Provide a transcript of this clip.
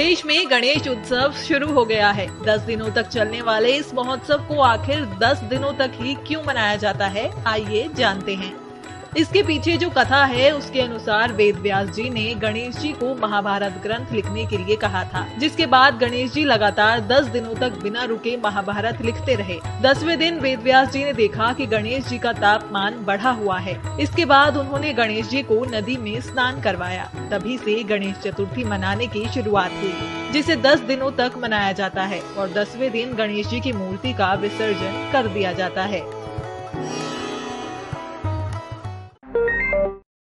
देश में गणेश उत्सव शुरू हो गया है। 10 दिनों तक चलने वाले इस महोत्सव को आखिर 10 दिनों तक ही क्यों मनाया जाता है, आइए जानते हैं। इसके पीछे जो कथा है, उसके अनुसार वेद व्यास जी ने गणेश जी को महाभारत ग्रंथ लिखने के लिए कहा था, जिसके बाद गणेश जी लगातार दस दिनों तक बिना रुके महाभारत लिखते रहे। दसवें दिन वेद व्यास जी ने देखा कि गणेश जी का तापमान बढ़ा हुआ है। इसके बाद उन्होंने गणेश जी को नदी में स्नान करवाया। तभी से गणेश चतुर्थी मनाने की शुरुआत हुई, जिसे दस दिनों तक मनाया जाता है और दसवें दिन गणेश जी की मूर्ति का विसर्जन कर दिया जाता है।